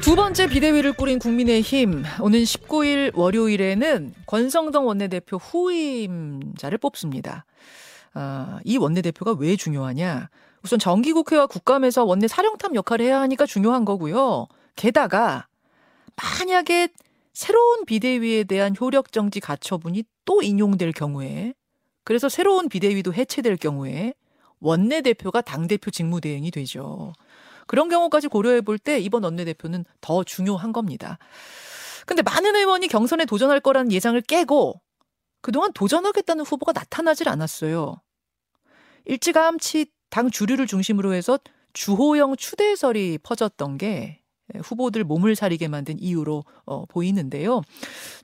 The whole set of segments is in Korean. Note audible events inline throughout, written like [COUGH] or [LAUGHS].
두 번째 비대위를 꾸린 국민의힘 오는 19일 월요일에는 권성동 원내대표 후임자를 뽑습니다. 아, 이 원내대표가 왜 중요하냐? 우선 정기국회와 국감에서 원내 사령탑 역할을 해야 하니까 중요한 거고요. 게다가 만약에 새로운 비대위에 대한 효력 정지 가처분이 또 인용될 경우에 그래서 새로운 비대위도 해체될 경우에 원내대표가 당대표 직무대행이 되죠. 그런 경우까지 고려해 볼 때 이번 원내대표는 더 중요한 겁니다. 근데 많은 의원이 경선에 도전할 거라는 예상을 깨고 그동안 도전하겠다는 후보가 나타나질 않았어요. 일찌감치 당 주류를 중심으로 해서 주호영 추대설이 퍼졌던 게 후보들 몸을 사리게 만든 이유로 어, 보이는데요.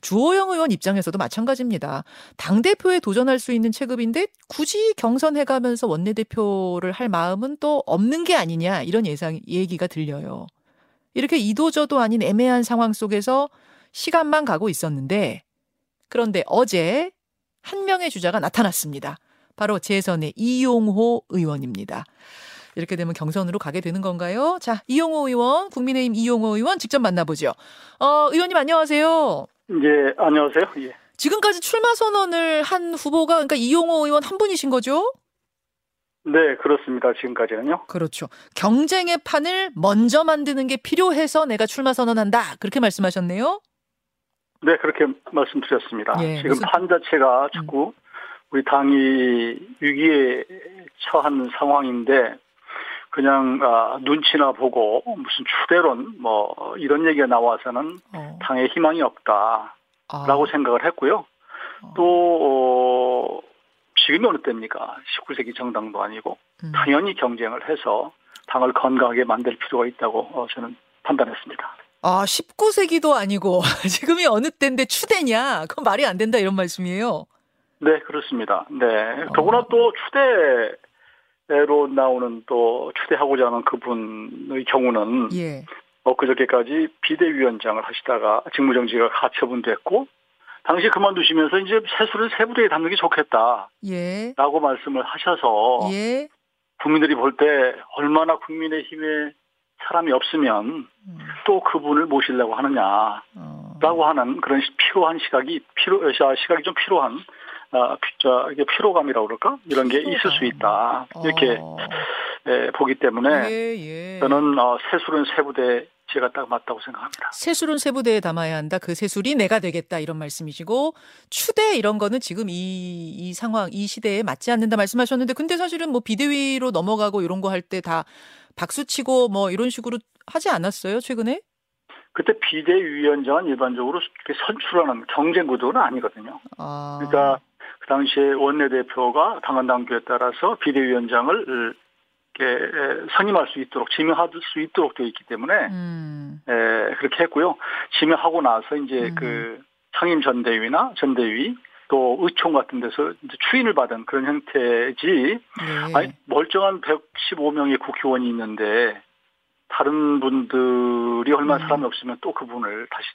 주호영 의원 입장에서도 마찬가지입니다. 당대표에 도전할 수 있는 체급인데 굳이 경선해가면서 원내대표를 할 마음은 또 없는 게 아니냐 이런 예상, 얘기가 들려요. 이렇게 이도저도 아닌 애매한 상황 속에서 시간만 가고 있었는데 그런데 어제 한 명의 주자가 나타났습니다. 바로 재선의 이용호 의원입니다. 이렇게 되면 경선으로 가게 되는 건가요? 자, 이용호 의원, 국민의힘 이용호 의원 직접 만나보죠. 어, 의원님 안녕하세요. 예, 안녕하세요. 예. 지금까지 출마 선언을 한 후보가 그러니까 이용호 의원 한 분이신 거죠? 네, 그렇습니다. 지금까지는요. 그렇죠. 경쟁의 판을 먼저 만드는 게 필요해서 내가 출마 선언한다. 그렇게 말씀하셨네요. 네, 그렇게 말씀드렸습니다. 예, 지금 무슨- 판 자체가 자꾸 우리 당이 위기에 처한 상황인데 그냥 아, 눈치나 보고 무슨 추대론 뭐 이런 얘기가 나와서는 어, 당에 희망이 없다라고 아, 생각을 했고요. 어. 또 어, 지금이 어느 때입니까? 19세기 정당도 아니고 음. 당연히 경쟁을 해서 당을 건강하게 만들 필요가 있다고 어, 저는 판단했습니다. 아, 19세기도 아니고 [LAUGHS] 지금이 어느 때인데 추대냐? 그건 말이 안 된다 이런 말씀이에요. 네, 그렇습니다. 네. 어. 더구나 또 추대 로 나오는 또 추대하고자 하는 그분의 경우는 예. 엊그저께까지 비대위원장을 하시다가 직무정지가 가처분됐고 당시 그만두시면서 이제 세수를 세부대에 담는 게 좋겠다라고 예. 말씀을 하셔서 예. 국민들이 볼 때 얼마나 국민의힘에 사람이 없으면 음, 또 그분을 모시려고 하느냐 어. 라고 하는 그런 시- 필요한 시각이 필요 아, 시각이 좀 필요한 아, 피, 저, 이게 피로감이라고 그럴까 이런 게 있을 수 있다 이렇게 어. 예, 보기 때문에 예, 예. 저는 어, 세술은 세부대 제가 딱 맞다고 생각합니다. 세술은 세부대에 담아야 한다. 그 세술이 내가 되겠다 이런 말씀이시고 추대 이런 거는 지금 이, 이 상황 이 시대에 맞지 않는다 말씀하셨는데 근데 사실은 뭐 비대위로 넘어가고 이런 거 할 때 다 박수 치고 뭐 이런 식으로 하지 않았어요 최근에? 그때 비대위원장은 일반적으로 선출하는 경쟁 구도는 아니거든요. 아. 그러니까 그 당시에 원내대표가 당헌 당규에 따라서 비대위원장을 이렇게 선임할 수 있도록 지명할 수 있도록 되어 있기 때문에 음. 에, 그렇게 했고요. 지명하고 나서 이제 음. 그 상임 전대위나 전대위 또 의총 같은 데서 추인을 받은 그런 형태지. 예. 아니 멀쩡한 115명의 국회의원이 있는데 다른 분들이 얼마나 음. 사람이 없으면 또 그분을 다시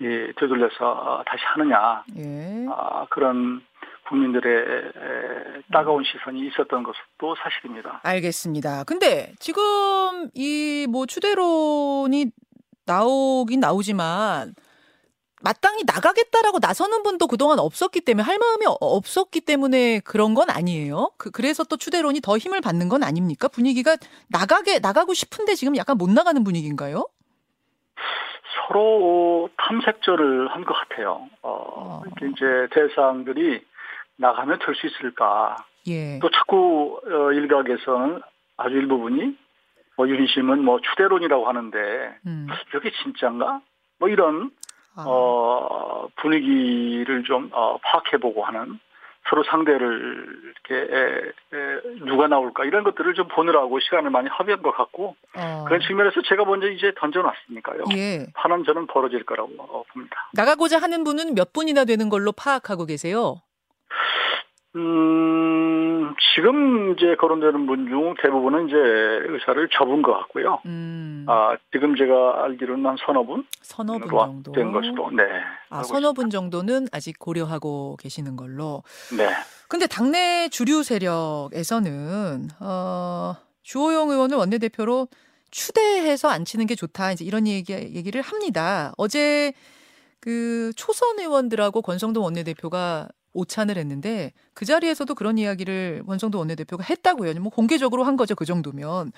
예, 되돌려서 다시 하느냐 예. 아, 그런 국민들의 에, 따가운 시선이 있었던 것도 사실입니다. 알겠습니다. 근데 지금 이 뭐 추대론이 나오긴 나오지만 마땅히 나가겠다라고 나서는 분도 그동안 없었기 때문에 할 마음이 어- 없었기 때문에 그런 건 아니에요. 그, 그래서 또 추대론이 더 힘을 받는 건 아닙니까? 분위기가 나가게 나가고 싶은데 지금 약간 못 나가는 분위기인가요? 서로 탐색전을 한 것 같아요. 어, 어. 이제 대상들이 나가면 될수 있을까. 예. 또 자꾸 어, 일각에서는 아주 일부분이 뭐 유리심은 뭐 추대론이라고 하는데 음. 이게 진짜인가? 뭐 이런 아, 어, 분위기를 좀 어, 파악해보고 하는 서로 상대를 이렇게 에, 에, 누가 나올까 이런 것들을 좀 보느라고 시간을 많이 허비한 것 같고 어. 그런 측면에서 제가 먼저 이제 던져놨으니까요. 예. 파는 저는 벌어질 거라고 어, 봅니다. 나가고자 하는 분은 몇 분이나 되는 걸로 파악하고 계세요. 음, 지금 이제 거론되는 분 중 대부분은 이제 의사를 접은 것 같고요. 음. 아, 지금 제가 알기로는 한 서너 분으로 서너 분 정도. 된 것으로, 네. 아, 서너 분 정도는 아직 고려하고 계시는 걸로. 네. 근데 당내 주류 세력에서는 어, 주호영 의원을 원내대표로 추대해서 앉히는 게 좋다. 이제 이런 얘기 얘기를 합니다. 어제 그 초선 의원들하고 권성동 원내대표가 오찬을 했는데 그 자리에서도 그런 이야기를 권성동 원내대표가 했다고요. 뭐 공개적으로 한 거죠. 그 정도면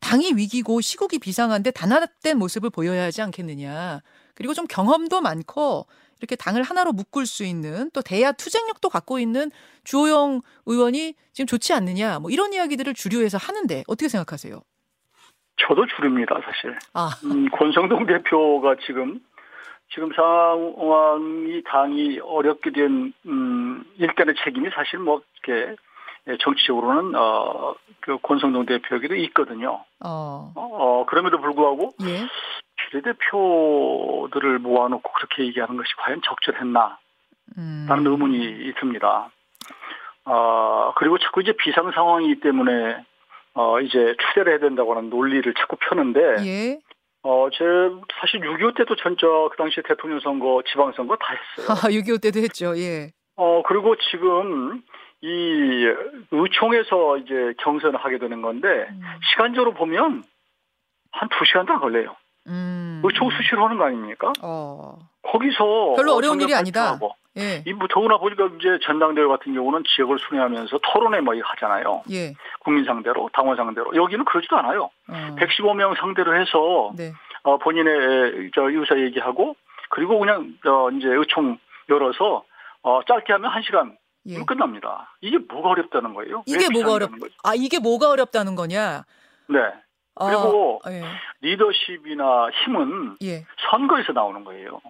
당이 위기고 시국이 비상한데 단합된 모습을 보여야 하지 않겠느냐. 그리고 좀 경험도 많고 이렇게 당을 하나로 묶을 수 있는 또 대야 투쟁력도 갖고 있는 주호영 의원이 지금 좋지 않느냐. 뭐 이런 이야기들을 주류에서 하는데 어떻게 생각하세요? 저도 주류입니다, 사실. 아. 음, 권성동 대표가 지금 지금 상황이 당이 어렵게 된, 음, 일단의 책임이 사실 뭐, 이렇게, 예, 정치적으로는, 어, 그 권성동 대표에게도 있거든요. 어. 어, 그럼에도 불구하고, 예. 비례대표들을 모아놓고 그렇게 얘기하는 것이 과연 적절했나? 음. 라는 의문이 듭니다. 어, 그리고 자꾸 이제 비상 상황이기 때문에, 어, 이제 추대를 해야 된다고 하는 논리를 자꾸 펴는데, 예. 어, 제, 사실 6.25 때도 전저 그 당시 대통령 선거, 지방 선거 다 했어요. [LAUGHS] 아, 6.25 때도 했죠. 예. 어, 그리고 지금 이 의총에서 이제 경선을 하게 되는 건데, 음. 시간적으로 보면 한두 시간도 안 걸려요. 음. 의총 수시로 하는 거 아닙니까? 어. 거기서. 별로 어려운 일이 아니다. 예. 이, 뭐, 더구나 보니까 이제 전당대회 같은 경우는 지역을 순회하면서 토론회 뭐 하잖아요. 예. 국민 상대로, 당원 상대로. 여기는 그러지도 않아요. 어. 115명 상대로 해서 네. 어, 본인의 저 의사 얘기하고 그리고 그냥 어, 이제 의총 열어서 어, 짧게 하면 한 시간 예. 끝납니다. 이게 뭐가 어렵다는 거예요? 이게 왜 뭐가 비상이라는 거죠? 아, 이게 뭐가 어렵다는 거냐? 네. 어, 그리고 예. 리더십이나 힘은 예. 선거에서 나오는 거예요.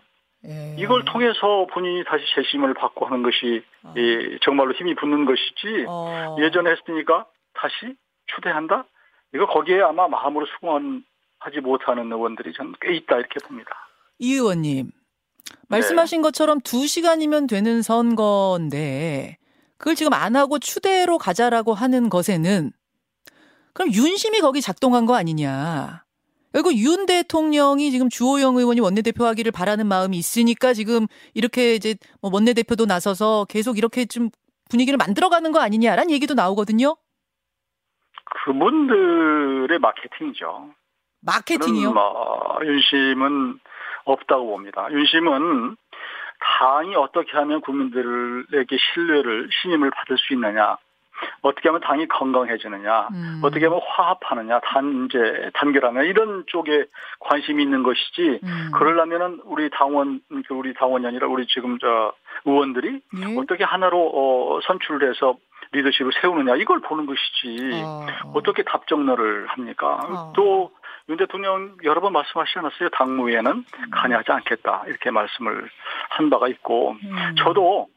예. 이걸 통해서 본인이 다시 재심을 받고 하는 것이 어. 이 정말로 힘이 붙는 것이지 어. 예전에 했으니까 다시 추대한다? 이거 거기에 아마 마음으로 수긍하지 못하는 의원들이 저는 꽤 있다 이렇게 봅니다. 이 의원님 네. 말씀하신 것처럼 두 시간이면 되는 선거인데 그걸 지금 안 하고 추대로 가자라고 하는 것에는 그럼 윤심이 거기 작동한 거 아니냐? 결국 윤 대통령이 지금 주호영 의원이 원내대표 하기를 바라는 마음이 있으니까 지금 이렇게 이제 뭐 원내대표도 나서서 계속 이렇게 좀 분위기를 만들어가는 거 아니냐라는 얘기도 나오거든요. 그분들의 마케팅이죠. 마케팅이요. 뭐 윤심은 없다고 봅니다. 윤심은 당이 어떻게 하면 국민들에게 신뢰를 신임을 받을 수 있느냐, 어떻게 하면 당이 건강해지느냐, 음. 어떻게 하면 화합하느냐, 단제 단결하느냐 이런 쪽에 관심이 있는 것이지. 음. 그러려면은 우리 당원, 그 우리 당원이 아니라 우리 지금 저 의원들이 예? 어떻게 하나로 어, 선출을 해서 리더십을 세우느냐 이걸 보는 것이지. 어. 어떻게 답정너를 합니까? 어. 또윤 대통령 여러 번 말씀하시지 않았어요? 당무에는 관여하지 않겠다 이렇게 말씀을 한 바가 있고 음. 저도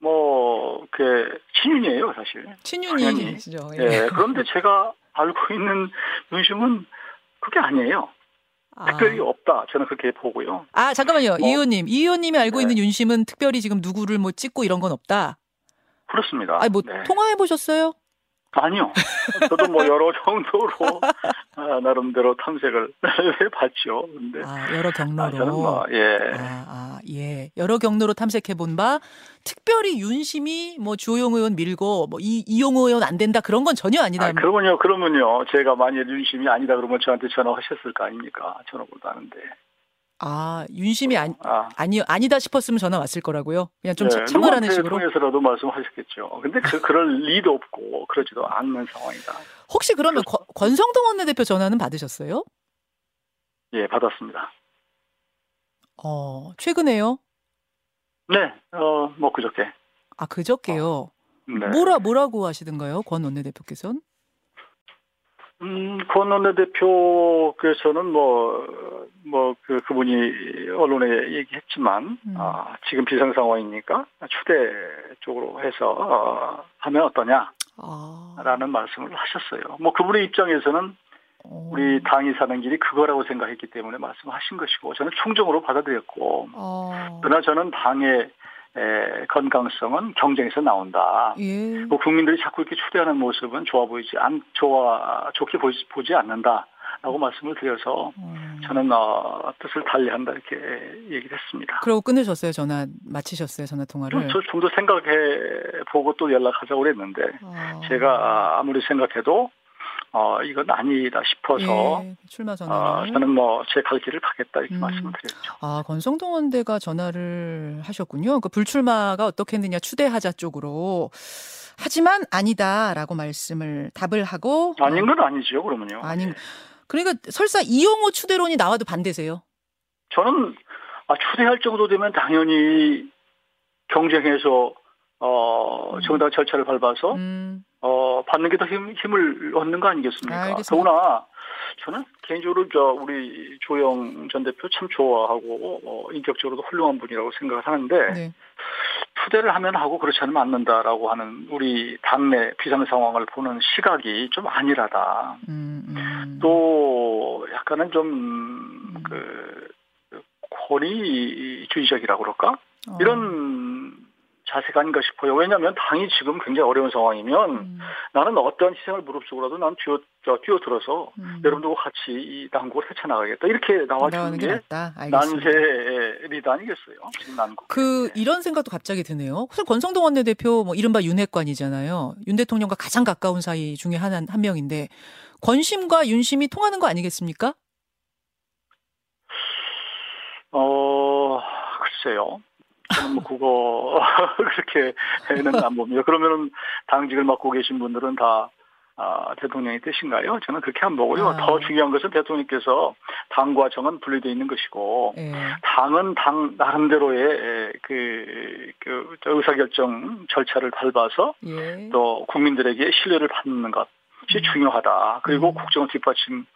뭐 그 친윤이에요 사실. 친윤이시죠. 예. 그런데 제가 알고 있는 윤심은 그게 아니에요. 아. 특별히 없다. 저는 그렇게 보고요. 아 잠깐만요, 뭐, 이 의원님, 이 의원님이 알고 네. 있는 윤심은 특별히 지금 누구를 뭐 찍고 이런 건 없다. 그렇습니다. 아니 뭐 네. 통화해 보셨어요? 아니요. 저도 뭐 여러 정도로 [LAUGHS] 아, 나름대로 탐색을 [LAUGHS] 해봤죠. 근데 아 여러 아, 경로로. 저는 뭐 예. 아, 아, 예. 여러 경로로 탐색해 본 바, 특별히 윤심이 뭐 주호영 의원 밀고, 뭐 이, 이용호 의원 안 된다, 그런 건 전혀 아니다. 아, 그러면요, 그러면요, 제가 만일 윤심이 아니다 그러면 저한테 전화하셨을 거 아닙니까? 전화번호도 아는데. 아, 윤심이 아니, 아, 아니, 아니다 싶었으면 전화 왔을 거라고요. 그냥 좀 네, 하는 누구한테 식으로. 통해서라도 말씀하셨겠죠. 근데 그, 그럴 리도 없고, 그러지도 않는 상황이다. 혹시 그러면 권- 권성동 원내대표 전화는 받으셨어요? 예, 받았습니다. 어, 최근에요? 네, 어, 뭐, 그저께. 아, 그저께요. 네. 뭐라, 뭐라고 하시던가요? 권 원내대표께서는? 음, 권 원내 대표께서는 뭐, 뭐, 그, 그분이 언론에 얘기했지만, 음. 아, 지금 비상 상황이니까 추대 쪽으로 해서, 어, 하면 어떠냐, 아. 라는 말씀을 하셨어요. 뭐, 그분의 입장에서는 어. 우리 당이 사는 길이 그거라고 생각했기 때문에 말씀하신 것이고, 저는 충정으로 받아들였고, 어. 그러나 저는 당의 에, 건강성은 경쟁에서 나온다. 예. 뭐 국민들이 자꾸 이렇게 추대하는 모습은 좋아 보이지 않, 좋아, 좋게 보지, 보지 않는다. 라고 말씀을 드려서 음. 저는 어, 뜻을 달리한다 이렇게 얘기를 했습니다. 그러고 끊으셨어요? 전화 마치셨어요? 전화 통화를? 좀더 생각해 보고 또 연락하자고 그랬는데 어. 제가 아무리 생각해도 어, 이건 아니다 싶어서 예, 출마 어, 전화를. 저는 뭐 제 갈 길을 가겠다 이렇게 음. 말씀을 드렸죠. 아, 권성동 원대가 전화를 하셨군요. 그 불출마가 어떻겠느냐 추대하자 쪽으로. 하지만 아니다라고 말씀을 답을 하고 아닌 건 아니죠, 그러면요. 어. 아닌 그러니까 설사 이용호 추대론이 나와도 반대세요. 저는 아, 추대할 정도 되면 당연히 경쟁해서 어, 정당 절차를 밟아서 음, 어, 받는 게 더 힘을 얻는 거 아니겠습니까? 알겠습니다. 더구나 저는 개인적으로 저 우리 조영 전 대표 참 좋아하고 어, 인격적으로도 훌륭한 분이라고 생각을 하는데 네. 투대를 하면 하고 그렇지 않으면 안 된다라고 하는 우리 당내 비상 상황을 보는 시각이 좀 안일하다. 음, 음. 또 약간은 좀그 권위주의적이라고 그럴까? 어, 이런 자세가 아닌가 싶어요. 왜냐하면 당이 지금 굉장히 어려운 상황이면 음, 나는 어떤 희생을 무릅쓰고라도 난 뛰어, 저, 뛰어들어서 음. 여러분들과 같이 이 당국을 헤쳐나가겠다. 이렇게 나와주는 게 게. 난세 리드 아니겠어요? 지금 난국. 그 이런 생각도 갑자기 드네요. 사실 권성동 원내대표 뭐 이른바 윤핵관이잖아요. 윤 대통령과 가장 가까운 사이 중에 한, 한 명인데 권심과 윤심이 통하는 거 아니겠습니까? 어, 글쎄요. 저는 뭐 그거 그렇게는 안 봅니다. 그러면은 당직을 맡고 계신 분들은 다 아, 대통령의 뜻인가요? 저는 그렇게 안 보고요. 아. 더 중요한 것은 대통령께서 당과 정은 분리되어 있는 것이고 예. 당은 당 나름대로의 그, 그 의사결정 절차를 밟아서 예. 또 국민들에게 신뢰를 받는 것 이 중요하다. 그리고 음. 국정을 뒷받침하는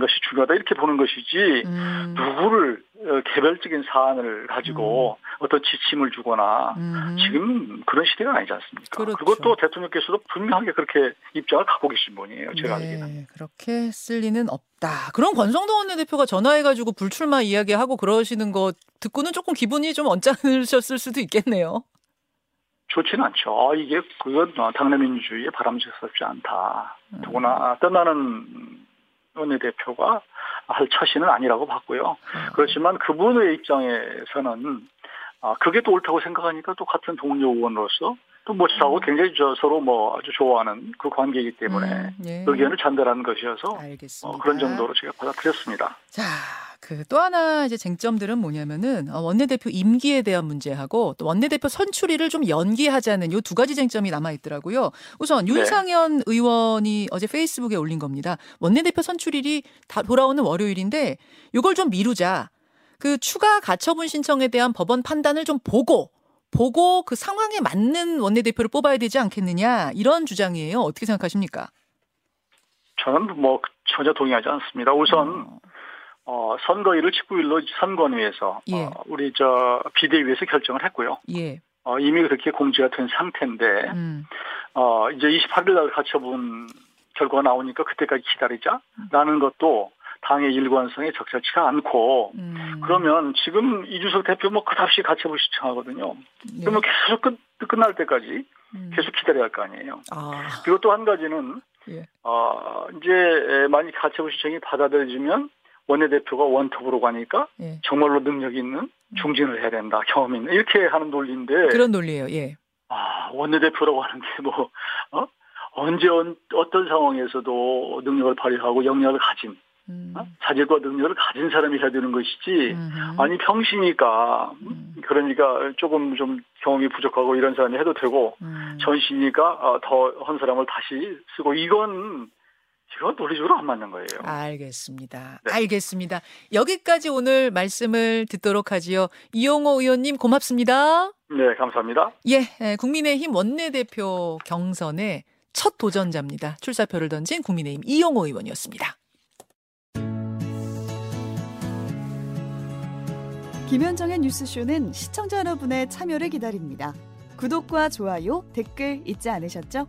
것이 중요하다. 이렇게 보는 것이지 음, 누구를 어, 개별적인 사안을 가지고 어떤 지침을 주거나 음. 지금 그런 시대가 아니지 않습니까? 그렇죠. 리고또 대통령께서도 분명하게 그렇게 입장을 갖고 계신 분이에요. 제가 알기는. 네, 그렇게 쓸 리는 없다. 그럼 권성동 원내대표가 전화해가지고 불출마 이야기하고 그러시는 거 듣고는 조금 기분이 좀 언짢으셨을 수도 있겠네요. 좋지는 않죠. 아, 이게 그건 어, 당내 민주주의에 바람직스럽지 않다. 음. 더구나 떠나는 원내대표가 할 처신은 아니라고 봤고요. 음. 그렇지만 그분의 입장에서는 아, 그게 또 옳다고 생각하니까 또 같은 동료 의원으로서 또뭐 저하고 굉장히 저 서로 뭐 아주 좋아하는 그 관계이기 때문에 음, 예. 의견을 전달하는 것이어서. 어, 그런 정도로 제가 받아들였습니다. 자, 그 또 하나 이제 쟁점들은 뭐냐면은 어, 원내대표 임기에 대한 문제하고 또 원내대표 선출일을 좀 연기하자는 요 두 가지 쟁점이 남아 있더라고요. 우선 네. 윤상현 의원이 어제 페이스북에 올린 겁니다. 원내대표 선출일이 다 돌아오는 월요일인데 요걸 좀 미루자. 그 추가 가처분 신청에 대한 법원 판단을 좀 보고 보고 그 상황에 맞는 원내대표를 뽑아야 되지 않겠느냐 이런 주장이에요. 어떻게 생각하십니까? 저는 뭐 전혀 동의하지 않습니다. 우선 어, 어, 선거일을 19일로 선관위에서 예. 어, 우리 저 비대위에서 결정을 했고요. 예, 어, 이미 그렇게 공지가 된 상태인데 음, 어, 이제 28일 날 가처분 결과가 나오니까 그때까지 기다리자라는 것도 당의 일관성에 적절치가 않고 음, 그러면 지금 이준석 대표 뭐 끝없이 가처분 신청하거든요. 네. 그러면 계속 끝, 끝날 때까지 음. 계속 기다려야 할 거 아니에요. 아, 그리고 또 한 가지는 예. 어, 이제 만약 가처분 신청이 받아들여지면 원내대표가 원톱으로 가니까 예. 정말로 능력 있는 중진을 해야 된다, 경험 있는 이렇게 하는 논리인데 그런 논리예요. 예. 아, 원내대표라고 하는데 뭐 어? 언제 언, 어떤 상황에서도 능력을 발휘하고 영향을 가진 음. 어? 자질과 능력을 가진 사람이 해야 되는 것이지 음흠. 아니 평시니까 음. 그러니까 조금 좀 경험이 부족하고 이런 사람이 해도 되고 음. 전시니까 어, 더한 사람을 다시 쓰고 이건 이건 논리적으로 안 맞는 거예요. 알겠습니다. 네. 알겠습니다. 여기까지 오늘 말씀을 듣도록 하지요. 이용호 의원님 고맙습니다. 네, 감사합니다. 예, 에, 국민의힘 원내대표 경선의 첫 도전자입니다. 출사표를 던진 국민의힘 이용호 의원이었습니다. 김현정의 뉴스쇼는 시청자 여러분의 참여를 기다립니다. 구독과 좋아요, 댓글 잊지 않으셨죠?